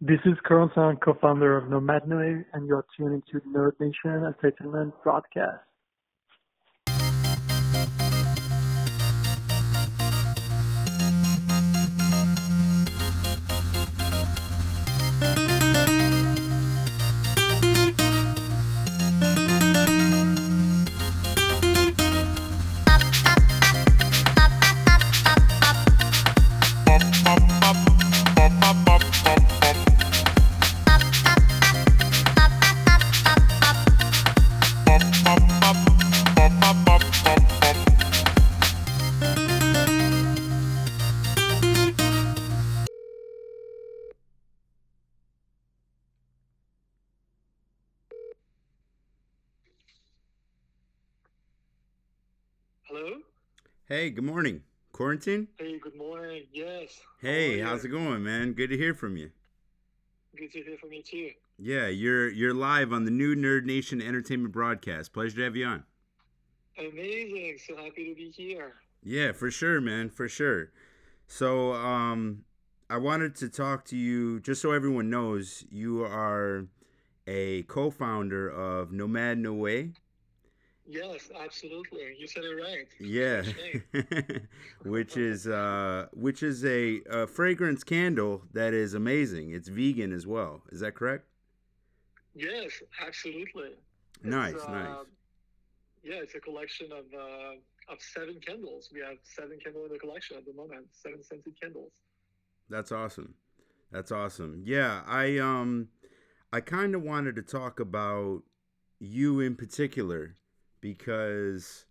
This is Corentin, co-founder of Nomad Noé, and you're tuned into Nerd Nation Entertainment Broadcast. Hey, good morning. Corentin? Hey, good morning. Yes. Hey, How how's it going, man? Good to hear from you. Good to hear from you too. Yeah, you're you're live on the new Nerd Nation Entertainment broadcast. Pleasure to have you on. Amazing. So happy to be here. Yeah, for sure, man, for sure. So, um I wanted to talk to you just so everyone knows you are a co-founder of Nomad Noé. Yes, absolutely. You said it right. Yeah. Which is uh which is a, a fragrance candle that is amazing. It's vegan as well. Is that correct? Yes, absolutely. Nice, uh, nice. Yeah, it's a collection of uh, of seven candles. We have seven candles in the collection at the moment. Seven scented candles. That's awesome. That's awesome. Yeah, I um I kind of wanted to talk about you in particular because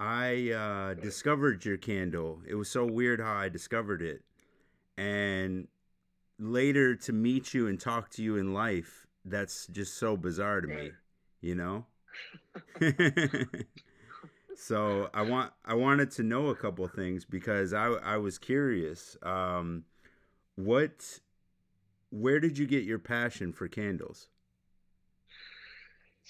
I uh discovered your candle. It was so weird how I discovered it. And later to meet you and talk to you in life, that's just so bizarre to me, you know? so I want I wanted to know a couple things because I I was curious. Um, what, where did you get your passion for candles?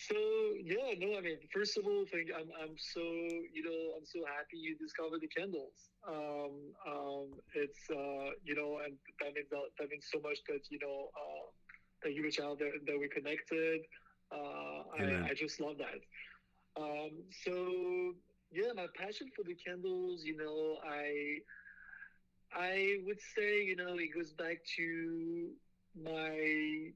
So yeah, no, I mean, first of all, thank I'm I'm so you know I'm so happy you discovered the candles. Um, um, it's uh, you know, and that means that, that means so much that you know uh, that you reach out that, that we connected. Uh, I I just love that. Um, so yeah, my passion for the candles, you know, I I would say you know it goes back to my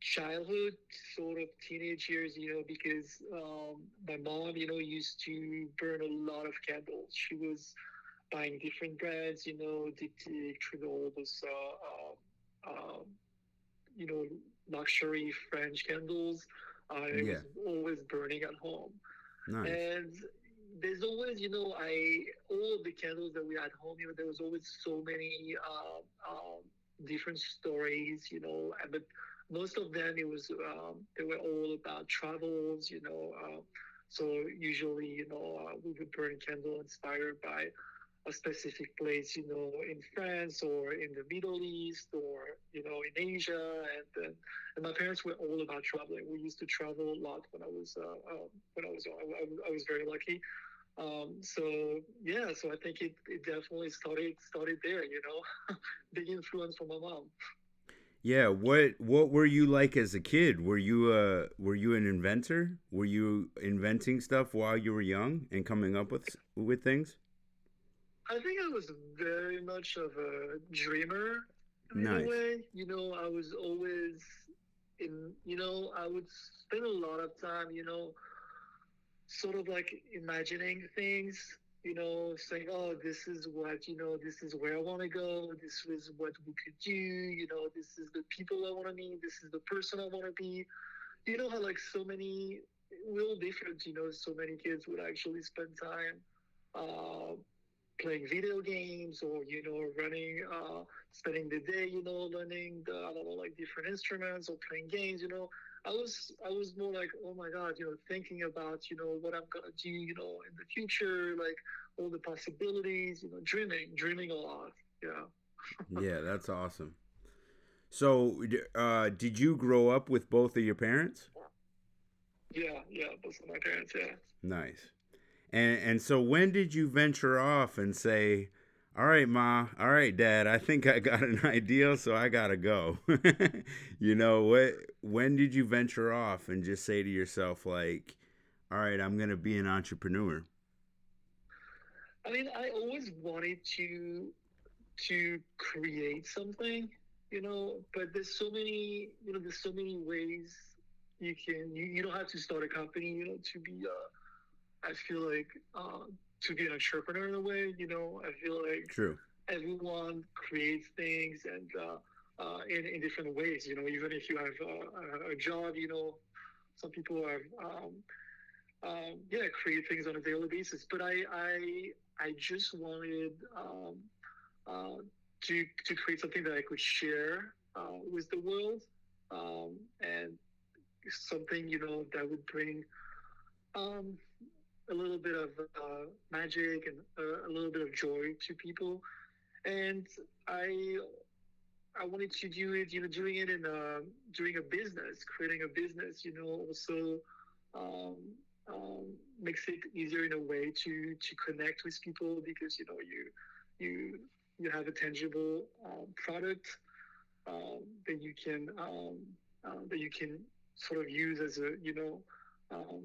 childhood, sort of teenage years, you know, because um, my mom, you know, used to burn a lot of candles. She was buying different brands, you know, Diptyque, Trudon, those, uh, uh, um, you know, luxury French candles. Uh, it Yeah. was always burning at home. Nice. And there's always, you know, I all of the candles that we had home, you know, there was always so many um, um, different stories, you know, and but most of them it was um, they were all about travels, you know. Uh, so usually, you know, uh, we would burn candle inspired by a specific place, you know, in France or in the Middle East or you know in Asia, and and my parents were all about traveling. We used to travel a lot when I was uh, um, when I was. I, I, I was very lucky. Um, so yeah, so I think it, it definitely started started there. You know, big influence from my mom. Yeah, what what were you like as a kid? Were you uh were you an inventor? Were you inventing stuff while you were young and coming up with with things? I think I was very much of a dreamer in Nice. a way. You know, I was always in. You know, I would spend a lot of time. You know, sort of like imagining things. You know, saying, "Oh, this is what you know. This is where I want to go. This is what we could do. You know, this is the people I want to meet. This is the person I want to be." You know how like so many, we're different. You know, so many kids would actually spend time. Uh, playing video games or you know running uh spending the day you know learning the i don't know like different instruments or playing games you know i was i was more like oh my god you know thinking about you know what i'm gonna do you know in the future like all the possibilities you know dreaming dreaming a lot yeah Yeah, that's awesome. So, uh, did you grow up with both of your parents? yeah yeah those are my parents yeah Nice. And and so when did you venture off and say, All right, Ma. All right, Dad. I think I got an idea, so I gotta go. you know what? When did you venture off and just say to yourself, like, "All right, I'm gonna be an entrepreneur"? I mean, I always wanted to to create something, you know, but there's so many, you know, there's so many ways you can. You, you don't have to start a company, you know, to be. Uh, I feel like. Uh, to be an entrepreneur in a way. You know, I feel like true. Everyone creates things and uh, uh, in in different ways. You know, even if you have a, a job, you know, some people have um, um, yeah create things on a daily basis. But I I I just wanted um, uh, to to create something that I could share uh, with the world um, and something you know that would bring um, a little bit of uh, magic and uh, a little bit of joy to people. And I I wanted to do it, you know, doing it in a, doing a business, creating a business, you know, also um, um, makes it easier in a way to to connect with people because you know you you you have a tangible um, product um, that you can um, uh, that you can sort of use as a you know um,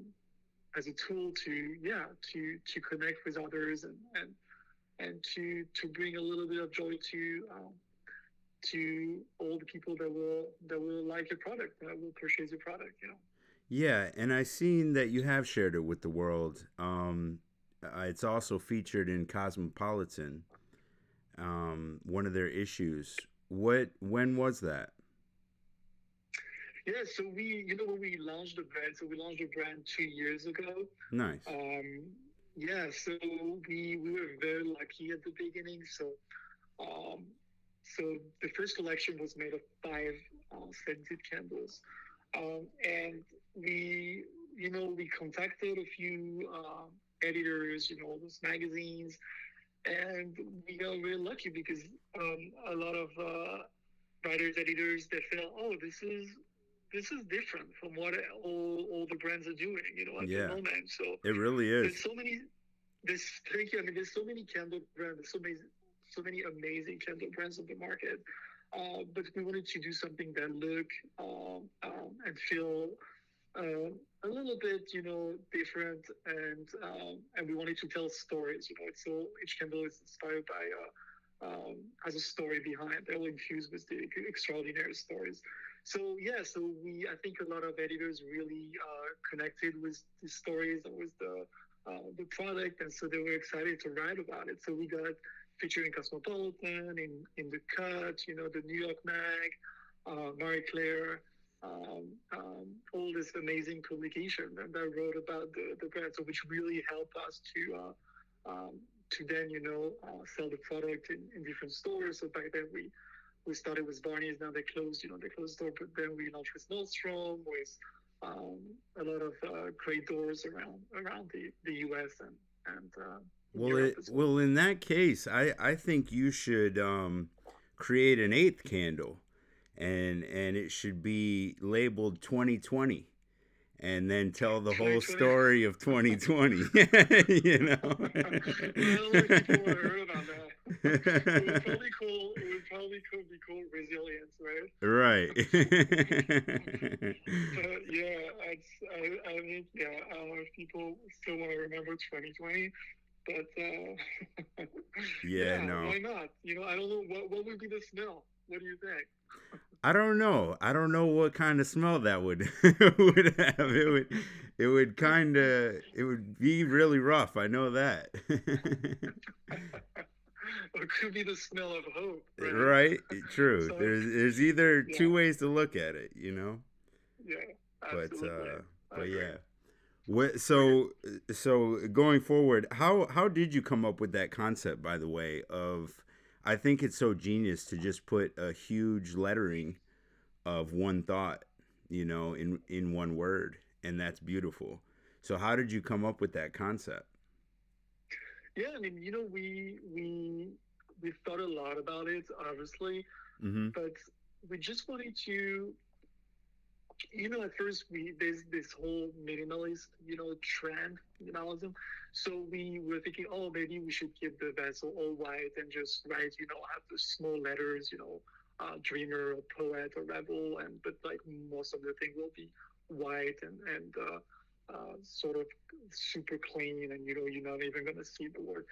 as a tool to yeah to to connect with others and and and to to bring a little bit of joy to um, to all the people that will that will like your product that will purchase your product you know? Yeah and i seen that you have shared it with the world. Um uh, it's also featured in cosmopolitan um one of their issues. What when was that yeah, so we, you know, when we launched the brand, so we launched the brand two years ago. Nice. Um, yeah, so we we were very lucky at the beginning. So, um, so the first collection was made of five uh, scented candles, um, and we, you know, we contacted a few uh, editors, you know, those magazines, and we got really lucky because um, a lot of uh, writers, editors, they felt, oh, this is this is different from what all, all the brands are doing, you know, at yeah. the moment. So it really is. There's so many. There's thank you. I mean, there's so many candle brands. So many, so many amazing candle brands on the market. Uh, but we wanted to do something that look um, um, and feel uh, a little bit, you know, different, and um, and we wanted to tell stories. You know, it's so each candle is inspired by. Uh, um, has a story behind. They're all infused with the extraordinary stories so yeah, so we I think a lot of editors really uh, connected with the stories and with the uh, the product, and so they were excited to write about it. So we got featured in Cosmopolitan, in in the Cut, you know, the New York Mag, uh, Marie Claire. Um, um, all this amazing publication that, that wrote about the, the brand, so which really helped us to uh, um, to then you know uh, sell the product in, in different stores. So back then we we started with Barney's, now they closed, you know, they closed the door, but then we launched with Nordstrom, with um, a lot of uh, great doors around around the, the U.S. and and uh, well, it, well. well. in that case, I I think you should um, create an eighth candle, and and it should be labeled 2020 and then tell the whole story of 2020. you know. would probably call. It would probably could be called resilience, right? Right. yeah, I, I mean, yeah, I don't know if people still want to remember 2020, but uh, yeah, yeah, no, why not? You know, I don't know what what would be the smell. What do you think? I don't know. I don't know what kind of smell that would would have. It would it would kind of it would be really rough. I know that. it could be the smell of hope. Right. right? True. So, there's there's either yeah. two ways to look at it, you know. Yeah. Absolutely. But uh, but yeah. What, so so going forward, how how did you come up with that concept? By the way, of I think it's so genius to just put a huge lettering of one thought, you know, in in one word, and that's beautiful. So how did you come up with that concept? Yeah, I mean, you know, we we we thought a lot about it, obviously, mm-hmm. but we just wanted to you know, at first we there's this whole minimalist, you know, trend minimalism. So we were thinking, oh, maybe we should keep the vessel all white and just write, you know, have the small letters, you know, uh, dreamer or poet or rebel, and but like most of the thing will be white and and uh, uh, sort of super clean, and you know, you're not even gonna see the word.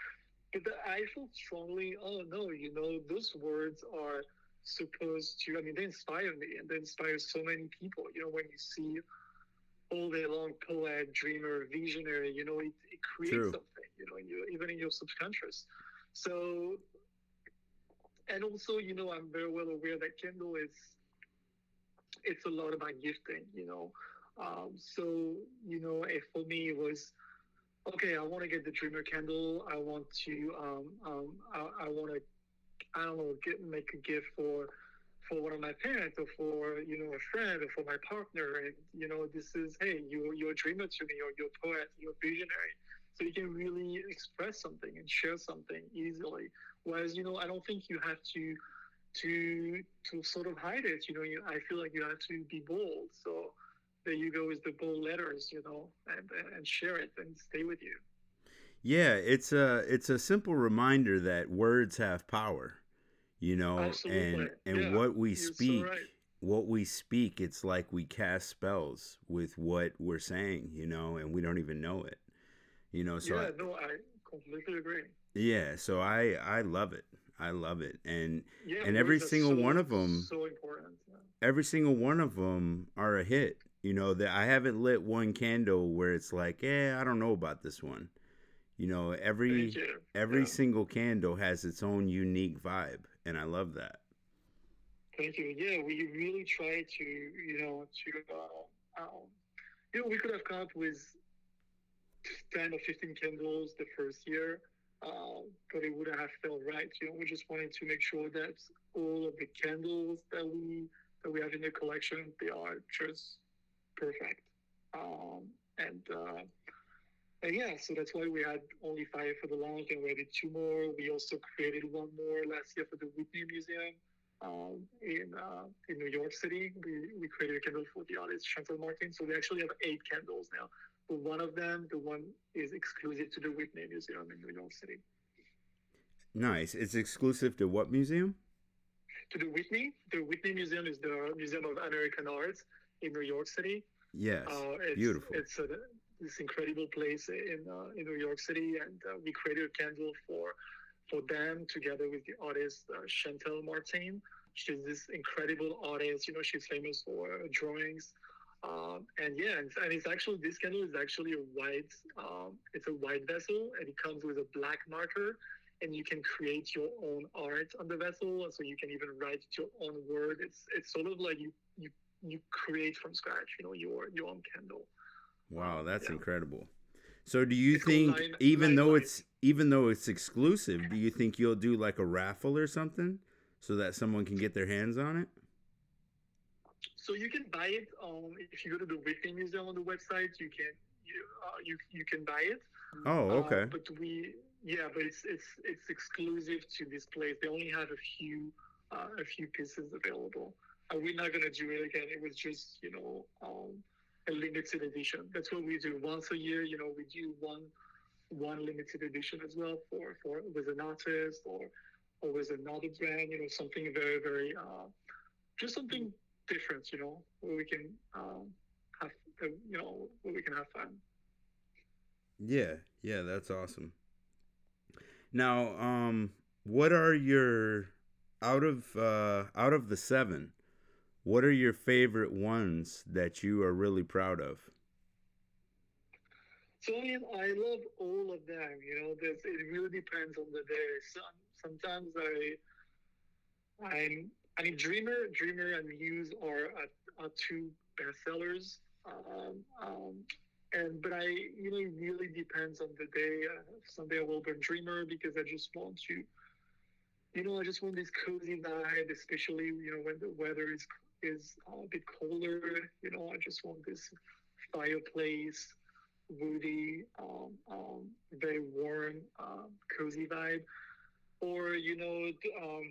But the, I felt strongly, oh no, you know, those words are supposed to, I mean, they inspire me and they inspire so many people. You know, when you see all day long poet, dreamer, visionary, you know, it, it creates True. something, you know, in you, even in your subconscious. So, and also, you know, I'm very well aware that candle is, it's a lot about gifting, you know. Um, so, you know, for me it was, okay, I want to get the Dreamer candle. I want to, um, um, I, I want to I don't know, get make a gift for for one of my parents or for you know a friend or for my partner, and you know this is hey, you you're a dreamer to me or you're a poet, you're a visionary, so you can really express something and share something easily. Whereas you know I don't think you have to to to sort of hide it. You know, you, I feel like you have to be bold. So you go with the bold letters, you know, and and share it and stay with you. Yeah, it's a it's a simple reminder that words have power you know Absolutely. and and yeah, what we speak so right. what we speak it's like we cast spells with what we're saying you know and we don't even know it you know so yeah I, no i completely agree yeah so i i love it i love it and yeah, and every single so, one of them so important yeah. every single one of them are a hit you know that i haven't lit one candle where it's like yeah i don't know about this one you know every you. every yeah. single candle has its own unique vibe and I love that. Thank you. Yeah, we really try to, you know, to, uh, um, you know, we could have come up with 10 or 15 candles the first year, uh, but it wouldn't have felt right. You know, we just wanted to make sure that all of the candles that we that we have in the collection they are just perfect. Um, and uh, and yeah, so that's why we had only five for the launch, and we added two more. We also created one more last year for the Whitney Museum um, in uh, in New York City. We, we created a candle for the artist Chantal Martin. So we actually have eight candles now. But one of them, the one is exclusive to the Whitney Museum in New York City. Nice. It's exclusive to what museum? To the Whitney. The Whitney Museum is the Museum of American Art in New York City. Yes. Uh, it's, Beautiful. It's a, this incredible place in uh, in New York City, and uh, we created a candle for for them together with the artist uh, Chantal Martin. She's this incredible artist. You know, she's famous for drawings. Um, and yeah, and, and, it's actually this candle is actually a white. Um, it's a white vessel, and it comes with a black marker, and you can create your own art on the vessel. So you can even write your own word. It's it's sort of like you you you create from scratch. You know, your your own candle. Wow, that's yeah. incredible. So do you it's think nine, even nine though it's even though it's exclusive, do you think you'll do like a raffle or something so that someone can get their hands on it? So you can buy it um, if you go to the Whitney Museum on the website. You can you uh, you, you can buy it. Oh, uh, okay. Uh, but we yeah, but it's it's it's exclusive to this place. They only have a few uh, a few pieces available. We're not gonna do it again. It was just you know um, a limited edition. That's what we do once a year. You know, we do one one limited edition as well for for with an artist or or with another brand. You know, something very very uh, just something different. You know, where we can um, have uh, you know where we can have fun. Yeah, yeah, that's awesome. Now, um, what are your out of uh, out of the seven? What are your favorite ones that you are really proud of? So I mean, I love all of them. You know, there's, it really depends on the day. Some, sometimes I, I'm, I mean, Dreamer, Dreamer, and Muse are, are two bestsellers. Um, um, and but I, you know, it really depends on the day. Uh, someday I will burn Dreamer because I just want to, you know, I just want this cozy night, especially you know when the weather is is a bit colder. You know, I just want this fireplace, woody, um, um, very warm, um, cozy vibe. Or, you know, um,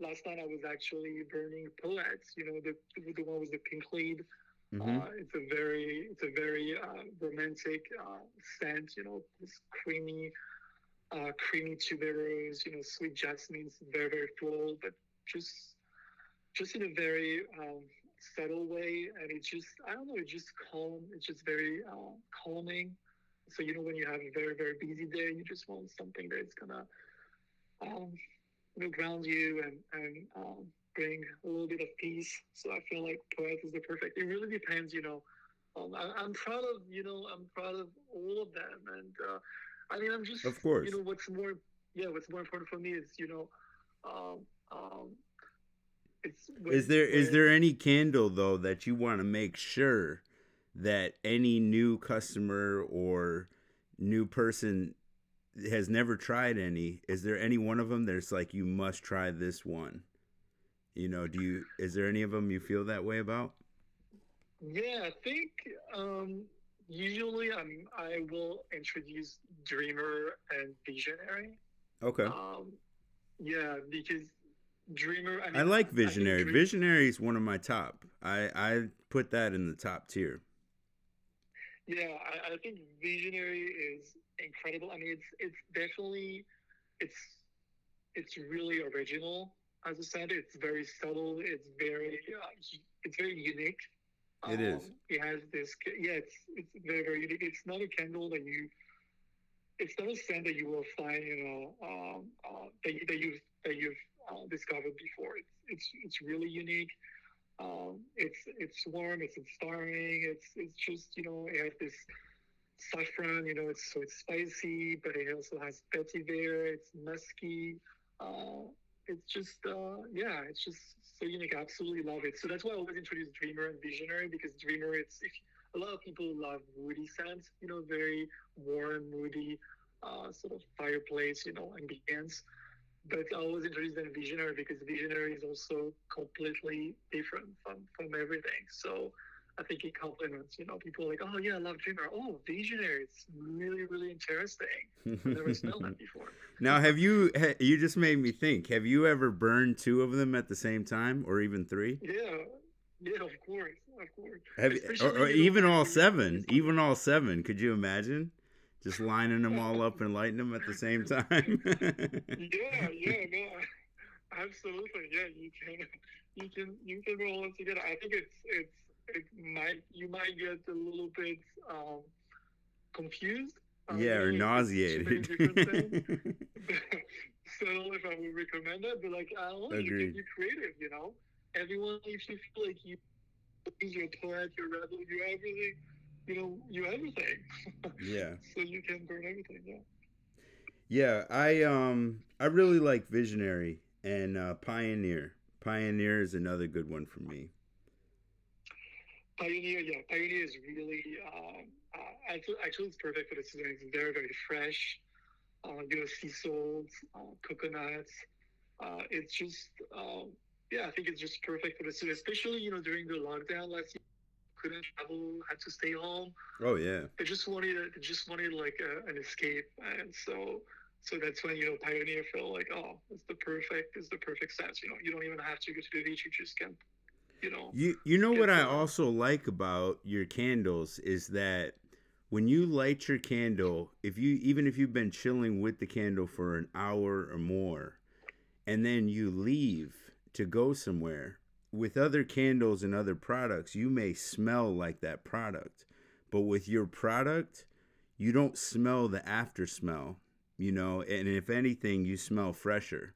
last night I was actually burning Poets, you know, the, the one with the pink lead. Mm-hmm. Uh, it's a very it's a very uh, romantic uh, scent. You know, this creamy, uh, creamy tuberose. You know, sweet jasmine. very very full, but just just in a very um, subtle way, and it just I don't know. It's just calm. It's just very uh, calming. So you know, when you have a very very busy day, you just want something that's gonna um, ground you and and um, bring a little bit of peace. So I feel like Poet is the perfect. It really depends, you know. Um, I, am proud of you know I'm proud of all of them, and uh, I mean I'm just of course you know what's more yeah what's more important for me is you know um, um, it's when, is there is there any candle though that you want to make sure that any new customer or new person has never tried any? Is there any one of them that's like you must try this one. You know do you is there any of them you feel that way about? Yeah i think um usually i'm i will introduce dreamer and visionary. Okay. Um yeah because dreamer i, mean, I like visionary I Dream- visionary is one of my top i i put that in the top tier yeah I, I think visionary is incredible. I mean, it's it's definitely it's it's really original as a scent. It's very subtle. It's very uh, it's very unique. It um, is. It has this. Yeah, it's it's very very unique. It's not a candle that you. It's not a scent that you will find, you know, um, uh, that, you, that you've that you've discovered before. It's it's it's really unique. Um, it's it's warm. It's inspiring. It's it's just you know it has this saffron. You know, it's so it's spicy, but it also has vetiver. It's musky. Uh, it's just uh, yeah, it's just so unique. I absolutely love it. So that's why I always introduce Dreamer and Visionary because Dreamer, it's if a lot of people love woody scents. You know, very warm, moody, uh, sort of fireplace. You know, ambience. But I always introduce them Visionary because Visionary is also completely different from from everything. So I think it complements, you know, people like, oh yeah, I love Dreamer. Oh, Visionary, it's really, really interesting. I've never smelled that before. Now, have you? You just made me think. Have you ever burned two of them at the same time, or even three? Yeah, yeah, of course, of course. Have you, or, or even all seven? Even all seven? Could you imagine? Just lining them all up and lighting them at the same time. yeah, yeah, no, absolutely. Yeah, you can, you can, you can roll them together. I think it's it's it might you might get a little bit um, confused. Yeah, or nauseated. so if I would recommend it, but like I don't know, you can be creative. You know, everyone if you feel like you you're poet, you're rebel, you're everything. You know, you everything. Yeah. so you can burn everything. Yeah. Yeah, I um I really like Visionary and uh, Pioneer. Pioneer is another good one for me. Pioneer, yeah, Pioneer is really um, uh, actually, actually it's perfect for the season. It's very very fresh. Uh, you know, sea salt, uh, coconuts. Uh, it's just um, yeah, I think it's just perfect for the season, especially you know during the lockdown last year. Couldn't travel, had to stay home. Oh yeah. They just wanted, they just wanted like a, an escape, and so so that's when you know Pioneer felt like, oh, it's the perfect, it's the perfect sense. You know, you don't even have to go to the beach; you just can you know. You you know what I also like about your candles is that when you light your candle, if you even if you've been chilling with the candle for an hour or more, and then you leave to go somewhere with other candles and other products, you may smell like that product. But with your product, you don't smell the after smell, you know, and if anything, you smell fresher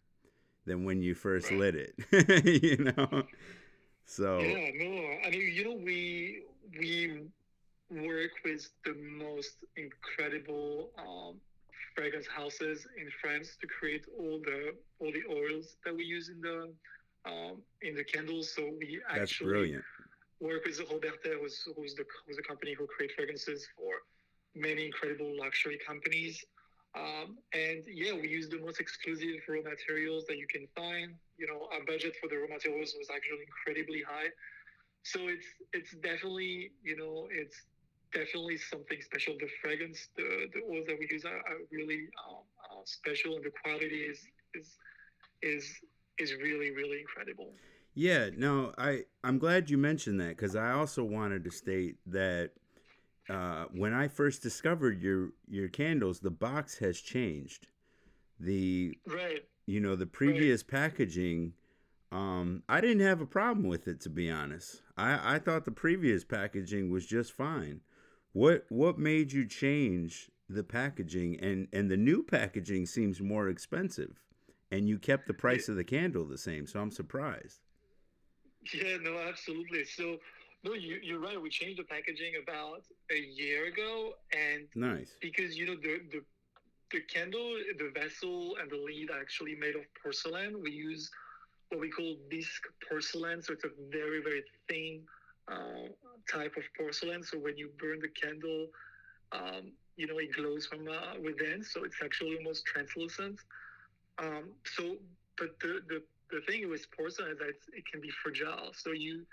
than when you first right. lit it, you know. So yeah, no, I mean, you know, we we work with the most incredible um, fragrance houses in France to create all the all the oils that we use in the um, in the candles. So we That's actually brilliant. work with Robertet, who's who's the who's the company who create fragrances for many incredible luxury companies. Um, and yeah, we use the most exclusive raw materials that you can find. You know, our budget for the raw materials was actually incredibly high. So it's it's definitely you know it's definitely something special. The fragrance, the the oils that we use are, are really um, uh, special, and the quality is is is is really really incredible. Yeah, no, I I'm glad you mentioned that because I also wanted to state that uh, when I first discovered your your candles, the box has changed. The Right. you know the previous packaging, um, I didn't have a problem with it to be honest. I I thought the previous packaging was just fine. What what made you change the packaging and and the new packaging seems more expensive, and you kept the price of the candle the same. So I'm surprised. Yeah, no, absolutely. So, no, you, you're right. We changed the packaging about a year ago, and Nice. because you know the the the candle, the vessel, and the lead are actually made of porcelain. We use what we call bisque porcelain, so it's a very very thin uh, type of porcelain. So when you burn the candle, um, you know it glows from uh, within, so it's actually almost translucent. Um, so, but the, the the thing with porcelain is that it can be fragile. So you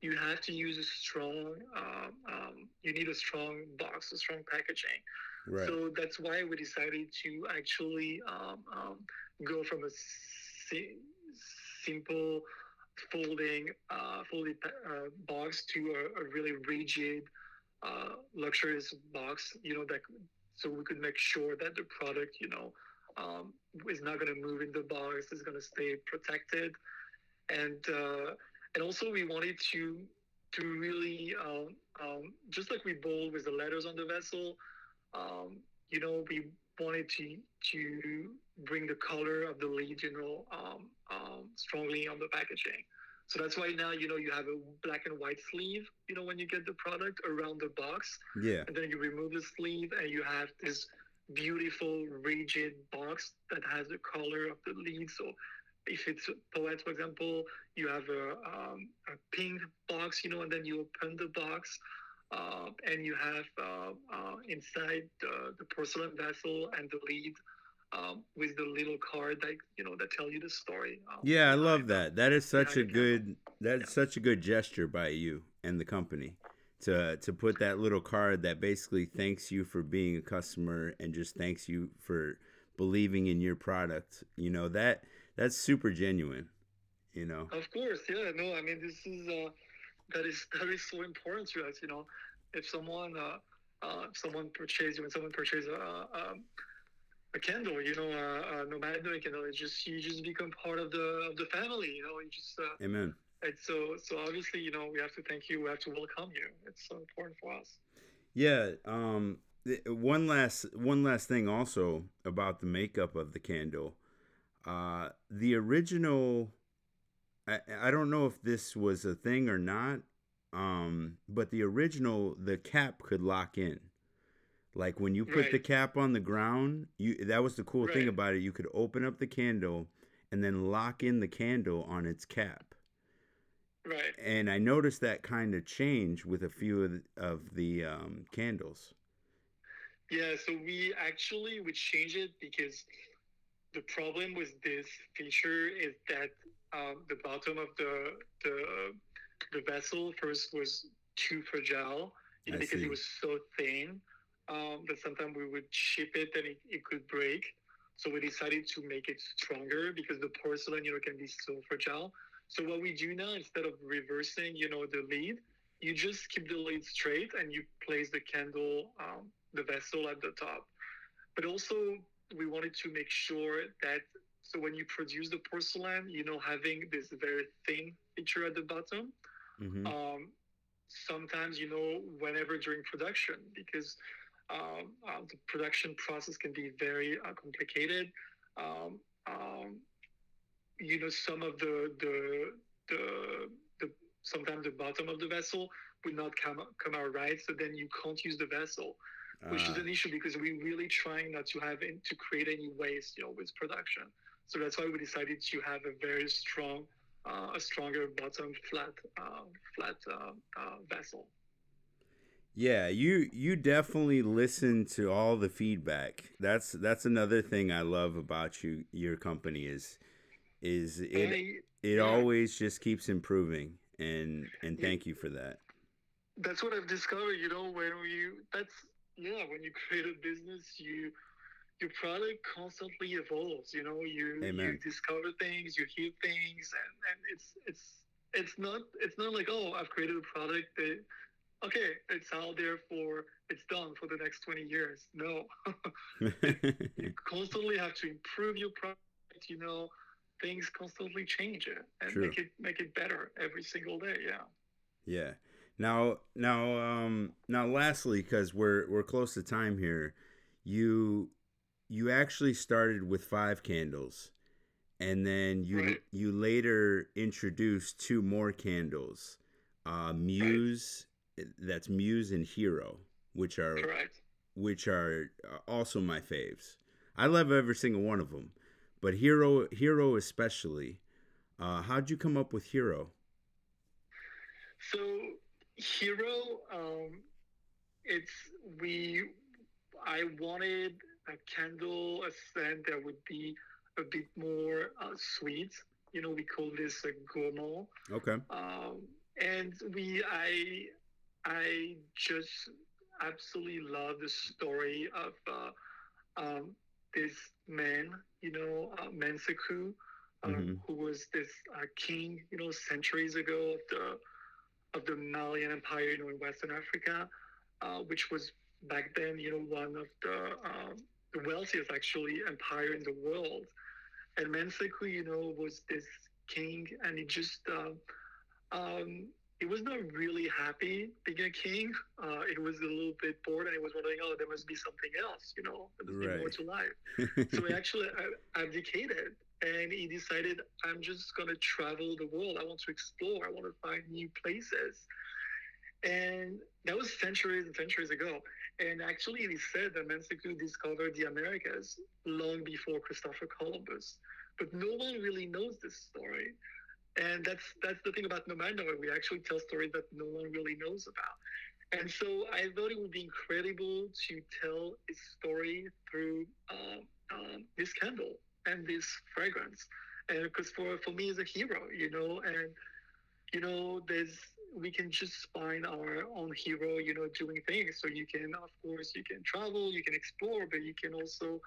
you have to use a strong. Um, um, you need a strong box, a strong packaging. Right. So that's why we decided to actually um, um, go from a si- simple folding uh, folded pa- uh, box to a, a really rigid, uh, luxurious box. You know that so we could make sure that the product, you know, um, is not going to move in the box. It's going to stay protected, and uh, and also we wanted to to really um, um, just like we bold with the letters on the vessel um, you know, we wanted to to bring the color of the lead, you know, um, um, strongly on the packaging. So that's why now, you know, you have a black and white sleeve, you know, when you get the product around the box, yeah. and then you remove the sleeve, and you have this beautiful rigid box that has the color of the lead. So if it's a poet, for example, you have a, um, a pink box, you know, and then you open the box uh, and you have uh, uh, inside the, the porcelain vessel and the lead um, with the little card that you know that tell you the story. um, Yeah, I love that. That is such a behind the candle. good that's such a good gesture by you and the company to to put that little card that basically thanks you for being a customer and just thanks you for believing in your product. You know, that that's super genuine, you know. Of course, yeah. No, I mean this is uh, that is that is so important to us. You know, if someone uh, uh, if someone purchases when someone purchases a, um, a candle, you know, uh, a nomad candle, it's just you just become part of the of the family. You know, you just uh, Amen. And so so obviously you know we have to thank you. We have to welcome you. It's so important for us. Yeah, um one last one last thing also about the makeup of the candle. Uh the original I, I don't know if this was a thing or not. Um but the original the cap could lock in. Like when you put the cap on the ground, you that was the cool thing about it. You could open up the candle and then lock in the candle on its cap. Right. And I noticed that kind of change with a few of the, of the um, candles. Yeah, so we actually we changed it because the problem with this feature is that um, the bottom of the the the vessel first was too fragile, you know, I because see. it was so thin um, that sometimes we would chip it and it, it could break. So we decided to make it stronger because the porcelain, you know, can be so fragile. So what we do now, instead of reversing, you know, the lead, you just keep the lead straight and you place the candle, um, the vessel at the top. But also, we wanted to make sure that so when you produce the porcelain, you know, having this very thin feature at the bottom, hmm um, sometimes you know whenever during production because um, uh, the production process can be very uh, complicated um, um, you know some of the the the, the sometimes the bottom of the vessel would not come come out right so then you can't use the vessel which is Ah, an issue because we're really trying not to have in, to create any waste you know with production so that's why we decided to have a very strong uh, a stronger bottom flat uh, flat uh, uh, vessel. yeah, you you definitely listen to all the feedback. That's that's another thing I love about you your company is is it I- it yeah. always just keeps improving and and Yeah. thank you for that. that's what I've discovered. You know, when you that's yeah, when you create a business, you your product constantly evolves. You know, you Amen. you discover things, you hear things, and and it's it's it's not it's not like oh I've created a product that okay it's out there for it's done for the next 20 years. No, you constantly have to improve your product. You know, things constantly change it and True. make it make it better every single day. Yeah. Yeah. Now, now, um, now, lastly, because we're we're close to time here, you you actually started with five candles, and then you Right. you later introduced two more candles, uh, Muse, that's Muse and Hero, which are Correct. which are uh, also my faves. I love every single one of them, but Hero Hero especially. Uh, how'd you come up with Hero? So hero, um, it's we. I wanted a candle, a scent that would be a bit more uh, sweet. You know, we call this a gourmand. Okay. Um, and we, I, I just absolutely love the story of uh, um, this man. You know, uh, Mensaku, um, Mhm. who was this uh, king. You know, centuries ago of the of the Malian Empire, you know, in Western Africa, uh, which was back then, you know, one of the, um, the wealthiest actually empire in the world. And Mensaku, you know, was this king, and he just, um, he was not really happy being a king. Uh, he was a little bit bored, and he was wondering, oh, there must be something else, you know, there must be more to life. So he actually abdicated and he decided i'm just going to travel the world. I want to explore. I want to find new places. And that was centuries and centuries ago. And actually he said that Mensaku discovered the americas long before christopher columbus. But no one really knows this story and that's that's the thing about nomad Noé. we actually tell stories that no one really knows about and so I thought it would be incredible to tell his story through um, um, this candle and this fragrance. And because for, for me, he's a hero, you know, and, you know, there's, we can just find our own hero, you know, doing things. So you can, of course, you can travel, you can explore, but you can also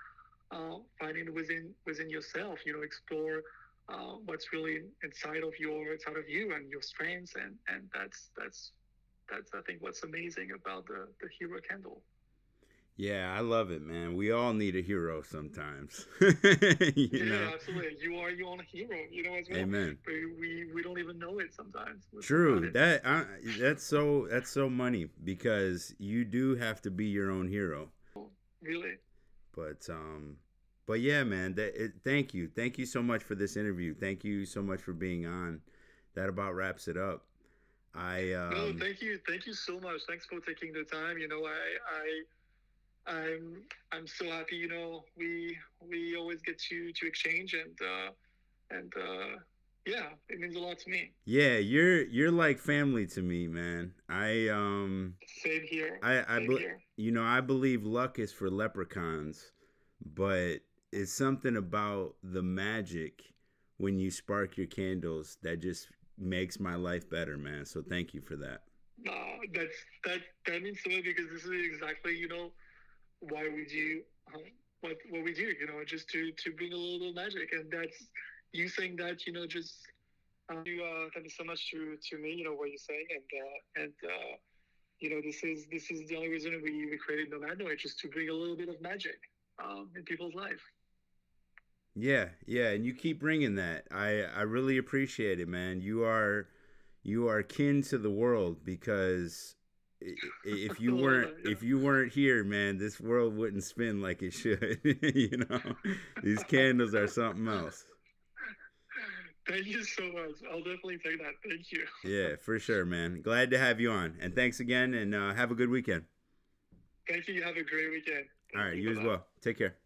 uh, find it within, within yourself, you know, explore uh, what's really inside of your, inside of you and your strengths. And, and that's, that's, that's I think what's amazing about the the hero candle. Yeah, I love it, man. We all need a hero sometimes. you yeah, know. absolutely. You are your own hero, you know, as well. Amen. But we we don't even know it sometimes. We're True. That I, that's so that's so money because you do have to be your own hero. really. But um but yeah, man, that it, thank you. Thank you so much for this interview. Thank you so much for being on. That about wraps it up. I um no, thank you, thank you so much. Thanks for taking the time. You know, I I I'm I'm so happy. You know, we we always get to to exchange and uh and uh yeah, it means a lot to me. yeah, you're you're like family to me, man. I um Same here. I I Same be- here. you know, I believe luck is for leprechauns, but it's something about the magic when you spark your candles that just makes my life better, man. So thank you for that. No, that's that that means so much because this is exactly you know why we do um, what what we do. You know, just to to bring a little magic, and that's you saying that. You know, just uh, you uh, that means so much to to me. You know what you're saying, and uh, and uh, you know this is this is the only reason we we created Nomad Noé, just to bring a little bit of magic um, in people's life. Yeah, yeah, and you keep bringing that. I I really appreciate it, man. You are you are kin to the world because if you weren't if you weren't here, man, this world wouldn't spin like it should. you know, these candles are something else. Thank you so much. I'll definitely take that. Thank you. Yeah, for sure, man. Glad to have you on, and thanks again, and uh, have a good weekend. Thank you. You have a great weekend. All right, Thank you as well. Take care.